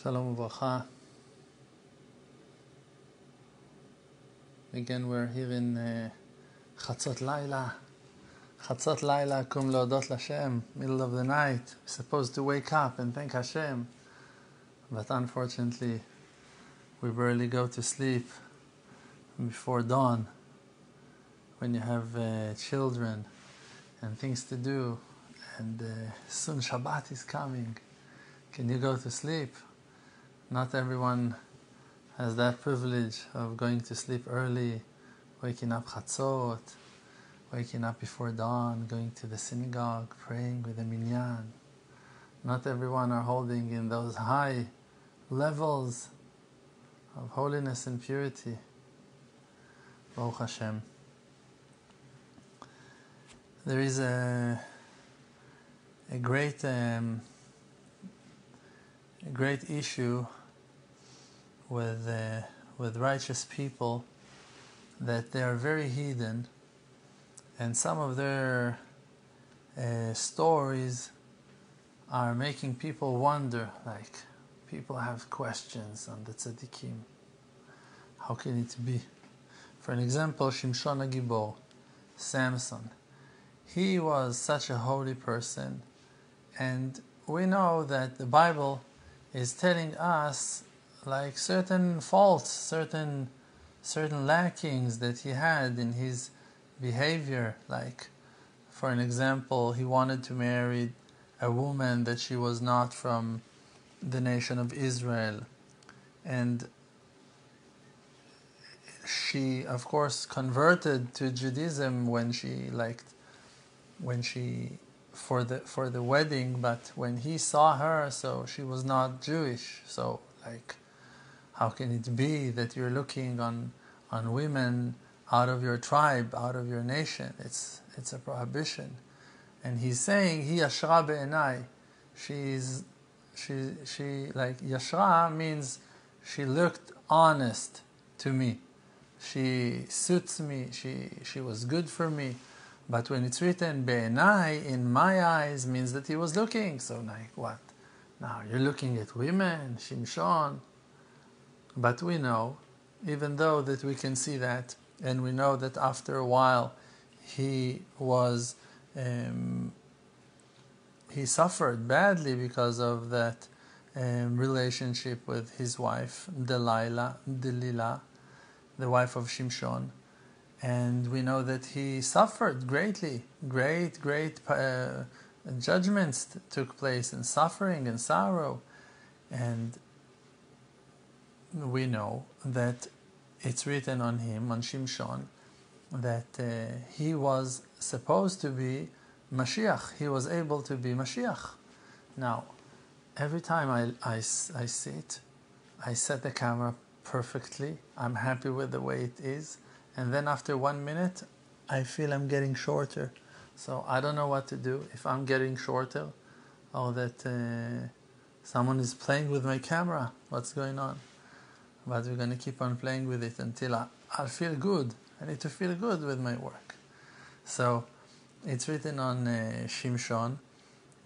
Shalom Uvracha. Again, we're here in uh, Chatzot Laila. Chatzot Laila, kum leodot Lashem, middle of the night. We're supposed to wake up and thank Hashem. But unfortunately, we barely go to sleep before dawn. When you have uh, children and things to do, and uh, soon Shabbat is coming. Can you go to sleep? Not everyone has that privilege of going to sleep early, waking up chatzot, waking up before dawn, going to the synagogue, praying with the minyan. Not everyone are holding in those high levels of holiness and purity. Baruch Hashem. There is a a great um, a great issue with uh, with righteous people that they are very hidden, and some of their uh, stories are making people wonder. Like people have questions on the tzaddikim. How can it be? For an example, Shimshon Agibor, Samson. He was such a holy person, and we know that the Bible is telling us like certain faults, certain certain lackings that he had in his behavior. Like, for an example, he wanted to marry a woman that she was not from the nation of Israel, and she, of course, converted to Judaism when she liked when she for the for the wedding, but when he saw her, so she was not Jewish. So like, how can it be that you're looking on on women out of your tribe, out of your nation? It's it's a prohibition, and he's saying he yashra be'enai. She's she she like yashra means she looked honest to me. She suits me. She she was good for me. But when it's written be'enai, in my eyes, means that he was looking. So like what? Now you're looking at women, Shimshon. But we know, even though that we can see that, and we know that after a while he was, um, he suffered badly because of that um, relationship with his wife, Delilah, Delilah, the wife of Shimshon and we know that he suffered greatly. Great, great uh, judgments took place, and suffering and sorrow. And we know that it's written on him, on Shimshon, that uh, he was supposed to be Mashiach. He was able to be Mashiach. Now, every time I, I, I sit, I set the camera perfectly. I'm happy with the way it is and then after one minute, I feel I'm getting shorter. So I don't know what to do if I'm getting shorter or that uh, someone is playing with my camera. What's going on? But we're going to keep on playing with it until I, I'll feel good. I need to feel good with my work. So it's written on uh, Shimshon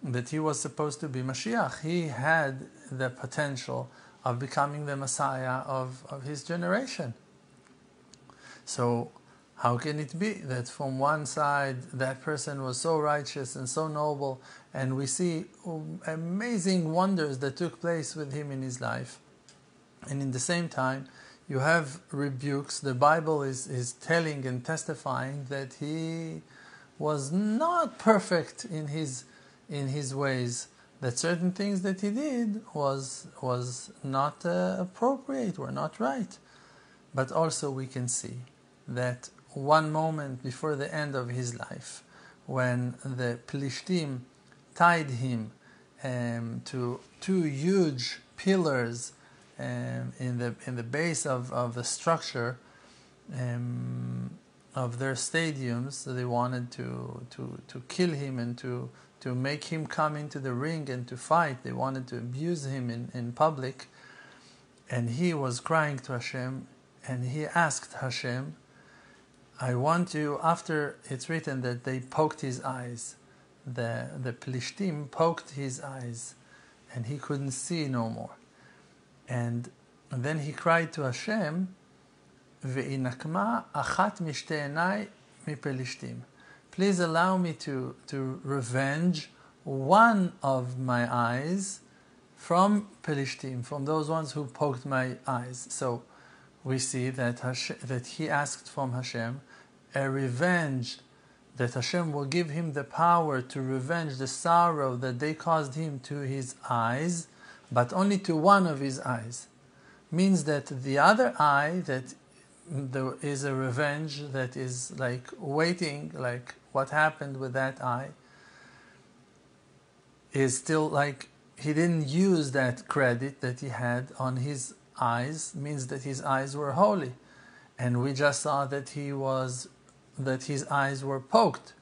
that he was supposed to be Mashiach. He had the potential of becoming the Messiah of, of his generation. So, how can it be that from one side that person was so righteous and so noble, and we see amazing wonders that took place with him in his life, and in the same time, you have rebukes. The Bible is, is telling and testifying that he was not perfect in his in his ways. That certain things that he did was was not uh, appropriate, were not right. But also we can see that one moment before the end of his life, when the Plishtim tied him um, to two huge pillars um, in the in the base of, of the structure um, of their stadiums, so they wanted to, to, to kill him and to to make him come into the ring and to fight. They wanted to abuse him in, in public. And he was crying to Hashem and he asked Hashem I want you, after it's written that they poked his eyes, the, the Plishtim poked his eyes, and he couldn't see no more. And, then he cried to Hashem, Ve'inakma achat mishte mipelishtim. Please allow me to, to revenge one of my eyes from Pelishtim, from those ones who poked my eyes. So we see that, Hashem, that he asked from Hashem a revenge, that Hashem will give him the power to revenge the sorrow that they caused him to his eyes, but only to one of his eyes. Means that the other eye, that there is a revenge that is like waiting, like what happened with that eye, is still like he didn't use that credit that he had on his eyes means that his eyes were holy and we just saw that he was that his eyes were poked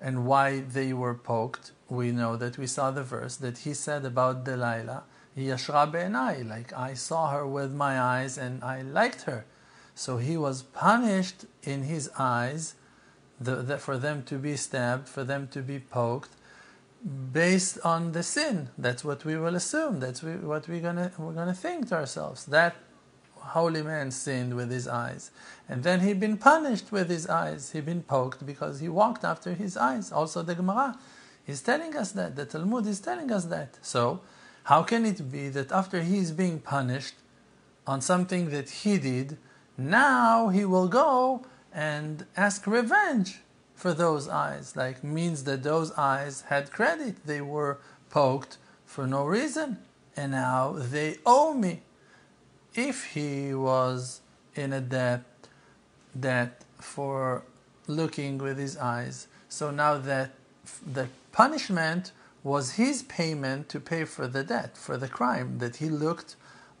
and why they were poked we know that we saw the verse that he said about Delilah yashra like I saw her with my eyes and I liked her so he was punished in his eyes the, the, for them to be stabbed for them to be poked based on the sin. That's what we will assume. That's what we're gonna we're gonna think to ourselves. That holy man sinned with his eyes, and then he been punished with his eyes. He been poked because he walked after his eyes. Also, the Gemara is telling us that. The Talmud is telling us that. So, how can it be that after he is being punished on something that he did, now he will go and ask revenge? for those eyes, like means that those eyes had credit. They were poked for no reason, and now they owe me. If he was in a debt, debt for looking with his eyes, so now that the punishment was his payment to pay for the debt, for the crime that he looked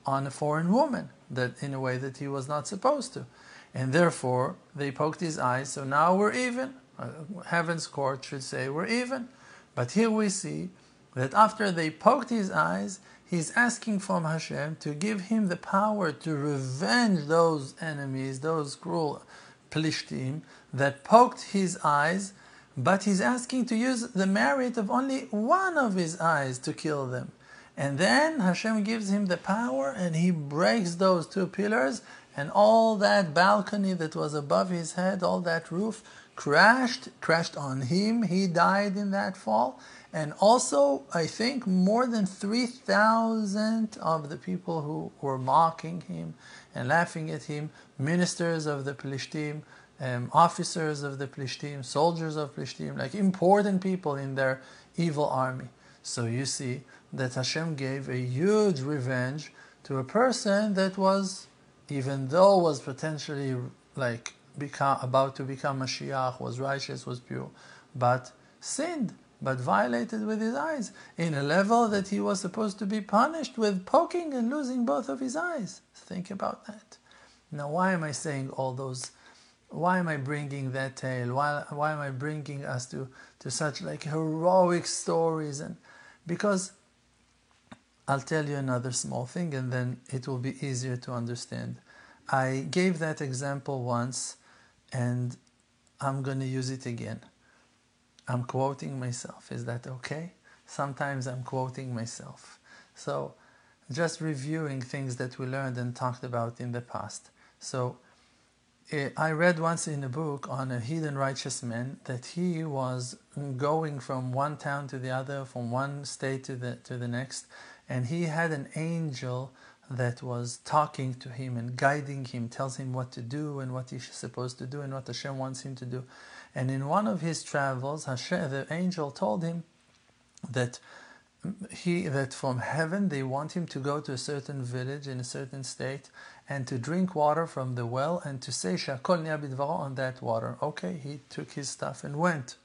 on a foreign woman, that in a way that he was not supposed to. And therefore, they poked his eyes, so now we're even. Uh, heaven's court should say we're even. But here we see that after they poked his eyes, he's asking from Hashem to give him the power to revenge those enemies, those cruel Plishtim that poked his eyes, but he's asking to use the merit of only one of his eyes to kill them. And then Hashem gives him the power and he breaks those two pillars and all that balcony that was above his head, all that roof, crashed, crashed on him. He died in that fall. And also, I think more than 3,000 of the people who were mocking him and laughing at him, ministers of the Plishtim, um, officers of the Plishtim, soldiers of Plishtim, like important people in their evil army. So you see that Hashem gave a huge revenge to a person that was, even though was potentially like become, about to become Mashiach, was righteous, was pure, but sinned, but violated with his eyes in a level that he was supposed to be punished with poking and losing both of his eyes. Think about that. Now, why am I saying all those? Why am I bringing that tale? Why, why am I bringing us to, to such like heroic stories? And because I'll tell you another small thing, and then it will be easier to understand. I gave that example once and I'm going to use it again. I'm quoting myself. Is that okay? Sometimes I'm quoting myself. So, just reviewing things that we learned and talked about in the past. So, Eh, I read once in a book on a hidden righteous man that he was going from one town to the other, from one state to the to the next, and he had an angel that was talking to him and guiding him, tells him what to do and what he's supposed to do and what Hashem wants him to do. And in one of his travels, Hashem, the angel told him that he that from heaven they want him to go to a certain village in a certain state and to drink water from the well and to say shakol bidvaro on that water. Okay, he took his stuff and went.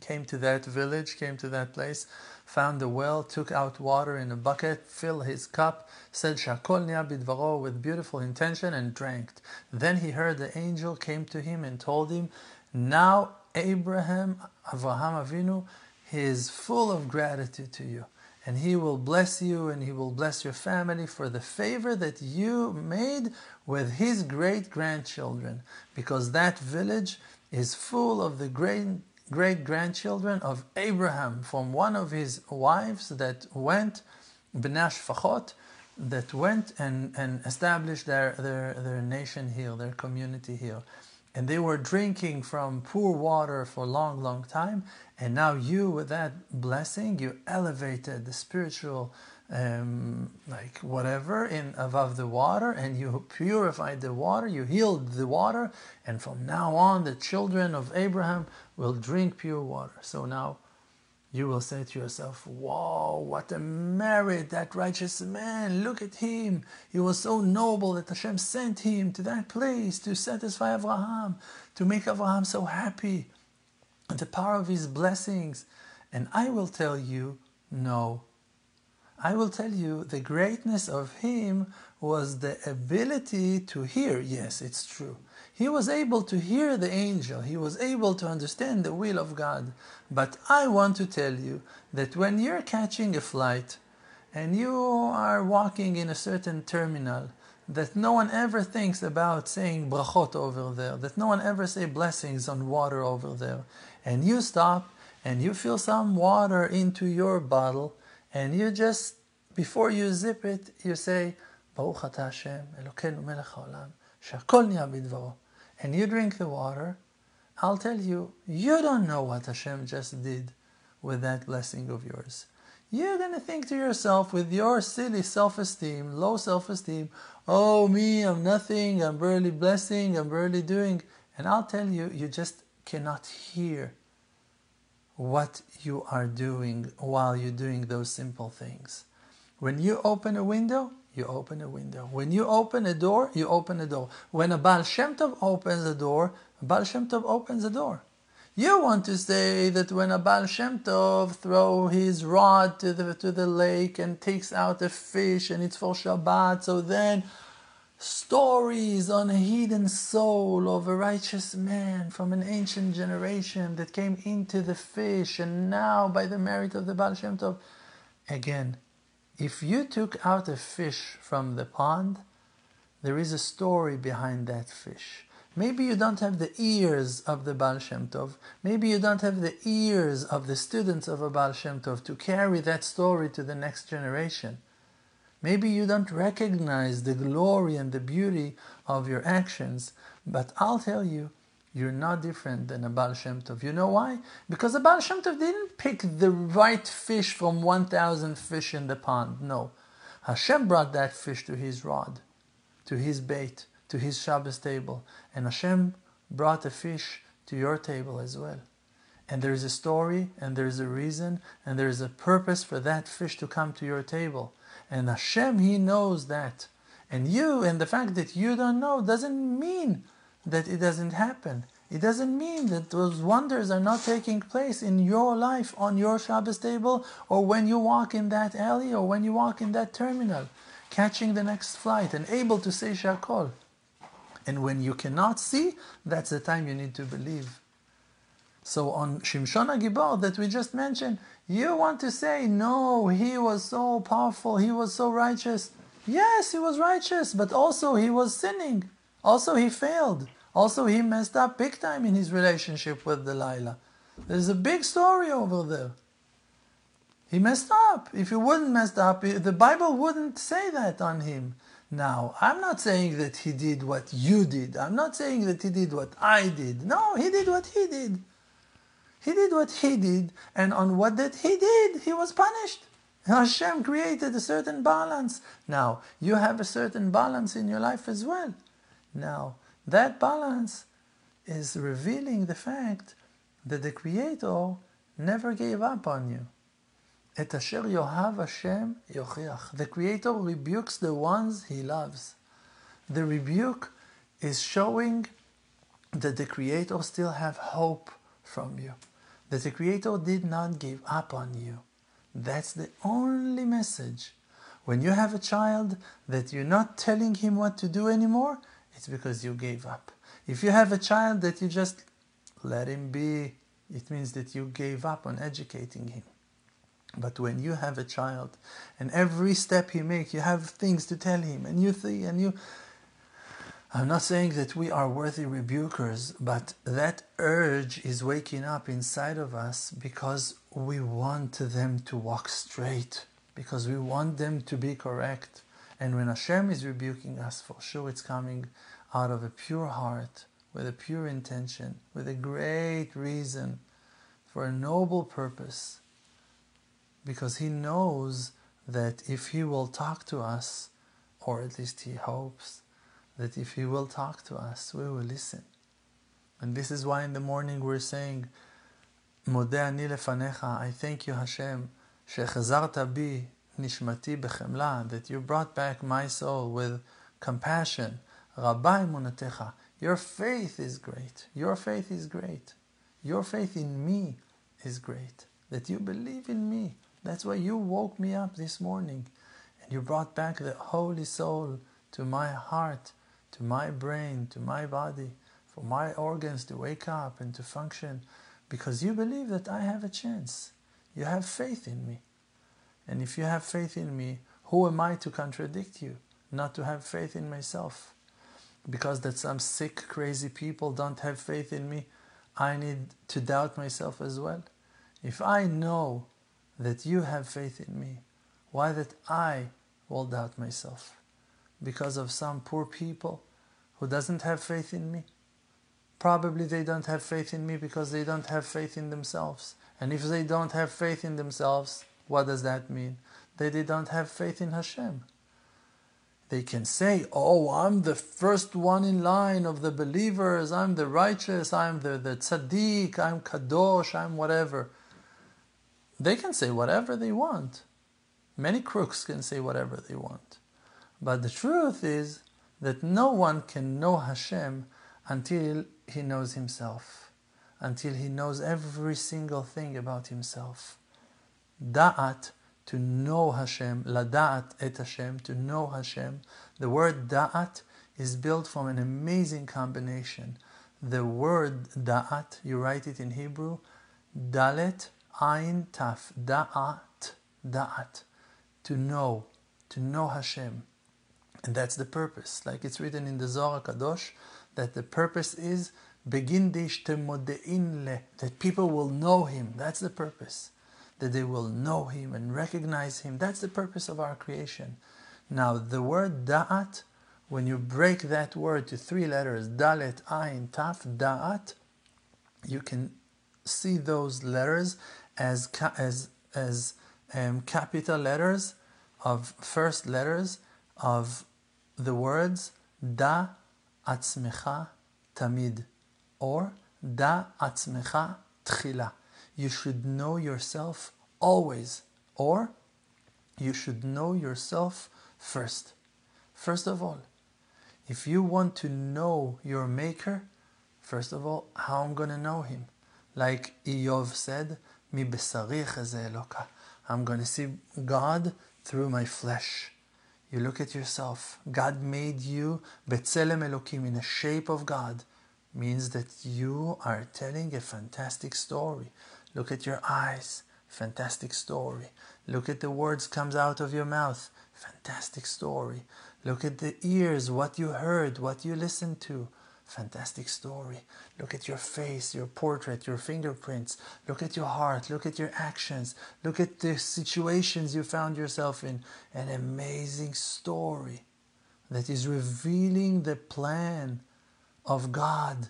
Came to that village, came to that place, found the well, took out water in a bucket, filled his cup, said Shakol bidvaro with beautiful intention and drank. Then he heard the angel came to him and told him, Now Abraham, Avraham Avinu, he is full of gratitude to you. And he will bless you and he will bless your family for the favor that you made with his great grandchildren. Because that village is full of the great great grandchildren of Abraham from one of his wives that went, Benash Fachot, that went and, and established their, their, their nation here, their community here. And they were drinking from poor water for a long, long time. And now you, with that blessing, you elevated the spiritual, um, like whatever, in above the water, and you purified the water, you healed the water, and from now on, the children of Abraham will drink pure water. So now you will say to yourself, Whoa, what a merit, that righteous man. Look at him. He was so noble that Hashem sent him to that place to satisfy Abraham, to make Abraham so happy. The power of his blessings. And I will tell you, no. I will tell you the greatness of him was the ability to hear. Yes, it's true. He was able to hear the angel, he was able to understand the will of God. But I want to tell you that when you're catching a flight and you are walking in a certain terminal, that no one ever thinks about saying brachot over there, that no one ever say blessings on water over there, and you stop and you fill some water into your bottle, and you just before you zip it, you say, Baruch Ata Hashem, Elokeinu melech haolam, שהכל נהיה בדברו and you drink the water, I'll tell you, you don't know what Hashem just did with that blessing of yours. You're going to think to yourself, with your silly self esteem, low self esteem, oh, me, I'm nothing, I'm barely blessing, I'm barely doing. And I'll tell you, you just cannot hear what you are doing while you're doing those simple things. When you open a window, you open a window. When you open a door, you open a door. When a Baal Shem Tov opens a door, a Baal Shem Tov opens a door. You want to say that when a Baal Shem Tov throw his rod to the, to the lake and takes out a fish and it's for Shabbat, so then stories on a hidden soul of a righteous man from an ancient generation that came into the fish and now by the merit of the Baal Shem Tov, again, if you took out a fish from the pond, there is a story behind that fish. Maybe you don't have the ears of the Baal Shem Tov. Maybe you don't have the ears of the students of a Baal Shem Tov to carry that story to the next generation. Maybe you don't recognize the glory and the beauty of your actions, but I'll tell you, you're not different than a Baal Shem Tov. You know why? Because a Baal Shem Tov didn't pick the right fish from 1,000 fish in the pond. No. Hashem brought that fish to his rod, to his bait, to his Shabbos table. And Hashem brought a fish to your table as well. And there is a story, and there is a reason, and there is a purpose for that fish to come to your table. And Hashem, He knows that. And you, and the fact that you don't know, doesn't mean that it doesn't happen. It doesn't mean that those wonders are not taking place in your life on your Shabbos table or when you walk in that alley or when you walk in that terminal, catching the next flight and able to say Shakol. And when you cannot see, that's the time you need to believe. So on Shimshon HaGibor that we just mentioned, you want to say, no, he was so powerful, he was so righteous. Yes, he was righteous, but also he was sinning. Also, he failed. Also, he messed up big time in his relationship with Delilah. There's a big story over there. He messed up. If he wouldn't messed up, the Bible wouldn't say that on him. Now, I'm not saying that he did what you did. I'm not saying that he did what I did. No, he did what he did. He did what he did, and on what that he did, he was punished. Hashem created a certain balance. Now, you have a certain balance in your life as well. Now, that balance is revealing the fact that the Creator never gave up on you. Et asher yohav Hashem yochiach. The Creator rebukes the ones He loves. The rebuke is showing that the Creator still have hope from you. That the Creator did not give up on you. That's the only message. When you have a child that you're not telling him what to do anymore, it's because you gave up. If you have a child that you just let him be, it means that you gave up on educating him. But when you have a child and every step he makes, you have things to tell him, and you think, and you. I'm not saying that we are worthy rebukers, but that urge is waking up inside of us because we want them to walk straight, because we want them to be correct. And when Hashem is rebuking us, for sure it's coming out of a pure heart, with a pure intention, with a great reason, for a noble purpose. Because He knows that if He will talk to us, or at least He hopes that if He will talk to us, we will listen. And this is why in the morning we're saying, Modeh ani lefanecha, I thank you Hashem, shechazarta bi nishmati bechemla, that you brought back my soul with compassion. Rabbi munatecha, your faith is great. Your faith is great. Your faith in me is great. That you believe in me. That's why you woke me up this morning. And you brought back the holy soul to my heart, to my brain, to my body for my organs to wake up and to function because you believe that I have a chance. You have faith in me. And if you have faith in me, who am I to contradict you? Not to have faith in myself. Because that some sick, crazy people don't have faith in me, I need to doubt myself as well. If I know that you have faith in me, why that I will doubt myself? Because of some poor people who doesn't have faith in me? Probably they don't have faith in me because they don't have faith in themselves. And if they don't have faith in themselves, what does that mean? That they don't have faith in Hashem. They can say, Oh, I'm the first one in line of the believers, I'm the righteous, I'm the, the tzaddik, I'm kadosh, I'm whatever. They can say whatever they want. Many crooks can say whatever they want. But the truth is that no one can know Hashem until he knows himself, until he knows every single thing about himself. Da'at, to know Hashem, lada'at et Hashem, to know Hashem. The word da'at is built from an amazing combination. The word da'at, you write it in Hebrew, dalet ayin taf, da'at, da'at, to know, to know Hashem. And that's the purpose. Like it's written in the Zohar Kadosh, that the purpose is begin le, that people will know him. That's the purpose. That they will know him and recognize him. That's the purpose of our creation. Now the word da'at, when you break that word to three letters, dalet, ayin, taf, da'at, you can see those letters as as as um, capital letters of first letters of the words da atzmecha tamid, or da atzmecha tchila. You should know yourself always, or you should know yourself first. First of all, if you want to know your Maker, first of all, how I'm going to know Him? Like Iyov said, Mi I'm going to see God through my flesh. You look at yourself. God made you Betzelem Elokim in the shape of God. Means that you are telling a fantastic story. Look at your eyes. Fantastic story. Look at the words comes out of your mouth. Fantastic story. Look at the ears, what you heard, what you listened to. Fantastic story. Look at your face, your portrait, your fingerprints. Look at your heart. Look at your actions. Look at the situations you found yourself in. An amazing story that is revealing the plan of God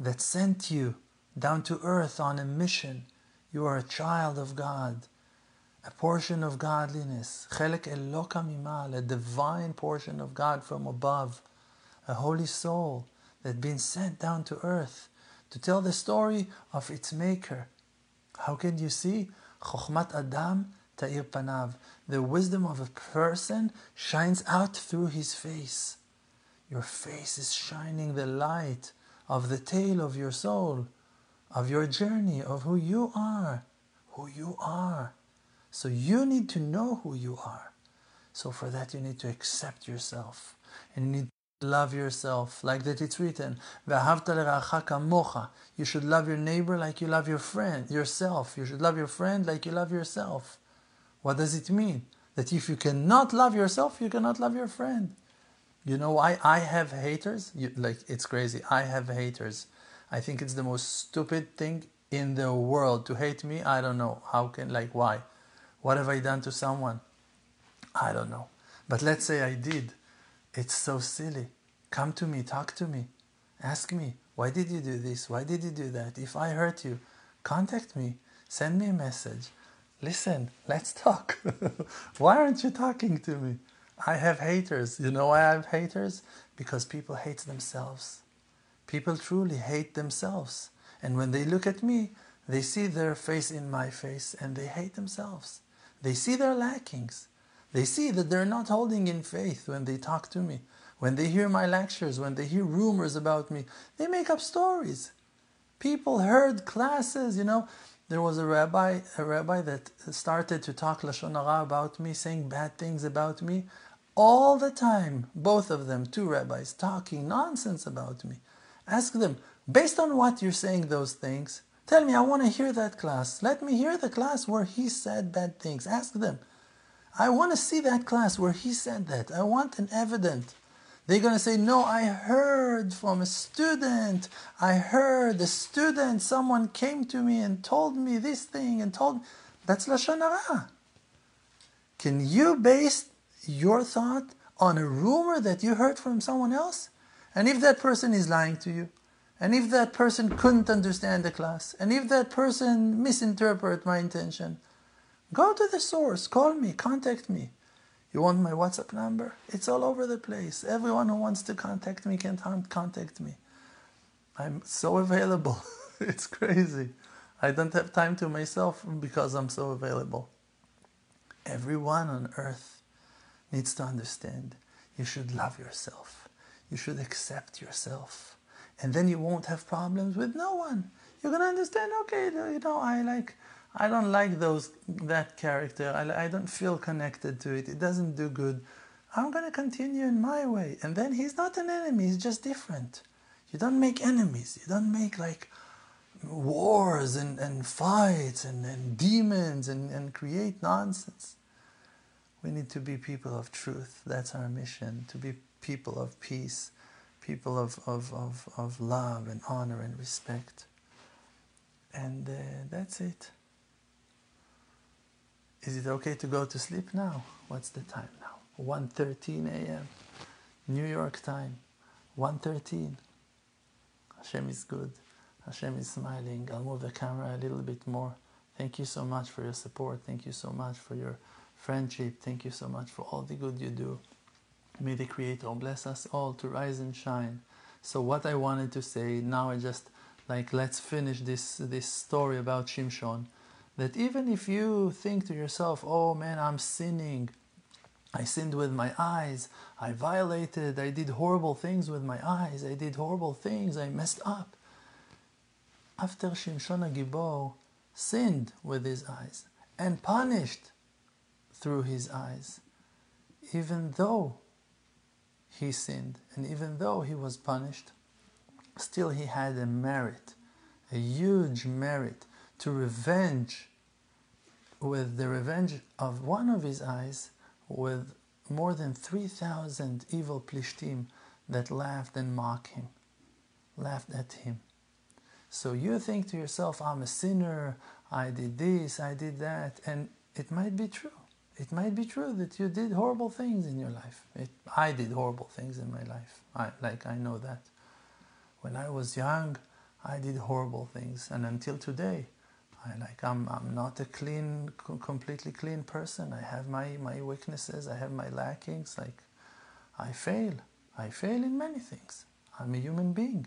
that sent you down to earth on a mission. You are a child of God, a portion of godliness, mimal, a divine portion of God from above, a holy soul that been sent down to earth to tell the story of its maker. How can you see? Chokhmat Adam ta'ir panav. The wisdom of a person shines out through his face. Your face is shining the light of the tale of your soul, of your journey, of who you are, who you are. So you need to know who you are. So for that you need to accept yourself and you need to love yourself, like that it's written, You should love your neighbor like you love your friend, yourself. You should love your friend like you love yourself. What does it mean? That if you cannot love yourself, you cannot love your friend. You know why I have haters? You, like it's crazy. I have haters. I think it's the most stupid thing in the world to hate me. I don't know how can like why. What have I done to someone? I don't know. But let's say I did. It's so silly. Come to me, talk to me, ask me, why did you do this? Why did you do that? If I hurt you, contact me, send me a message. Listen, let's talk. why aren't you talking to me? I have haters. You know why I have haters? Because people hate themselves. People truly hate themselves. And when they look at me, they see their face in my face and they hate themselves. They see their lackings. They see that they're not holding in faith when they talk to me. When they hear my lectures, when they hear rumors about me, they make up stories. People heard classes, you know. There was a rabbi, a rabbi that started to talk lashon hara about me, saying bad things about me, all the time. Both of them, two rabbis, talking nonsense about me. Ask them, based on what you're saying those things, tell me, I want to hear that class. Let me hear the class where he said bad things. Ask them. I want to see that class where he said that. I want an evidence. They're going to say, No, I heard from a student. I heard a student, someone came to me and told me this thing and told That's Lashon Hara. Can you base your thought on a rumor that you heard from someone else? And if that person is lying to you, and if that person couldn't understand the class, and if that person misinterpreted my intention, go to the source, call me, contact me. You want my WhatsApp number? It's all over the place. Everyone who wants to contact me can contact me. I'm so available. it's crazy. I don't have time to myself because I'm so available. Everyone on earth needs to understand you should love yourself. You should accept yourself. And then you won't have problems with no one. You're to understand, okay, you know, I like I don't like those that character. I, I don't feel connected to it. It doesn't do good. I'm going to continue in my way. And then he's not an enemy, he's just different. You don't make enemies. You don't make like wars and, and fights and, and demons and, and create nonsense. We need to be people of truth. That's our mission to be people of peace, people of, of, of, of love and honor and respect. And uh, that's it. Is it okay to go to sleep now? What's the time now? 1.13 a.m. New York time. 1.13. Hashem is good. Hashem is smiling. I'll move the camera a little bit more. Thank you so much for your support. Thank you so much for your friendship. Thank you so much for all the good you do. May the Creator bless us all to rise and shine. So what I wanted to say now, I just like let's finish this this story about Shimshon. That even if you think to yourself, oh man, I'm sinning, I sinned with my eyes, I violated, I did horrible things with my eyes, I did horrible things, I messed up. After Shimshon Gibor sinned with his eyes and punished through his eyes, even though he sinned and even though he was punished, still he had a merit, a huge merit to revenge with the revenge of one of his eyes with more than 3,000 evil plishtim that laughed and mocked him, laughed at him. So you think to yourself, I'm a sinner, I did this, I did that, and it might be true. It might be true that you did horrible things in your life. It, I did horrible things in my life. I, like I know that. When I was young, I did horrible things, and until today, I like I'm I'm not a clean, completely clean person. I have my my weaknesses. I have my lackings. Like I fail. I fail in many things. I'm a human being.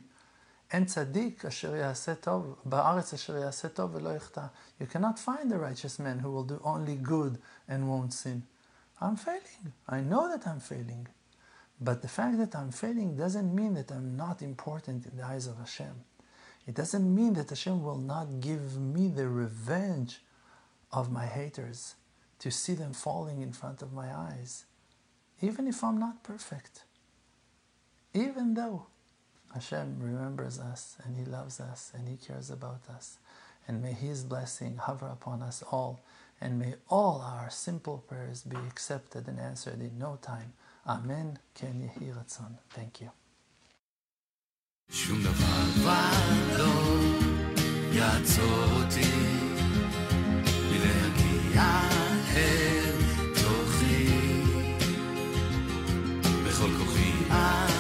אין צדיק אשר יעשה טוב, בארץ אשר יעשה טוב ולא יחטא. You cannot find a righteous man who will do only good and won't sin. I'm failing. I know that I'm failing. But the fact that I'm failing doesn't mean that I'm not important in the eyes of Hashem. It doesn't mean that Hashem will not give me the revenge of my haters to see them falling in front of my eyes, even if I'm not perfect. Even though Hashem remembers us and He loves us and He cares about us. And may His blessing hover upon us all. And may all our simple prayers be accepted and answered in no time. Amen. Ken Thank you. hear דבר son? Thank you. בכל כוחי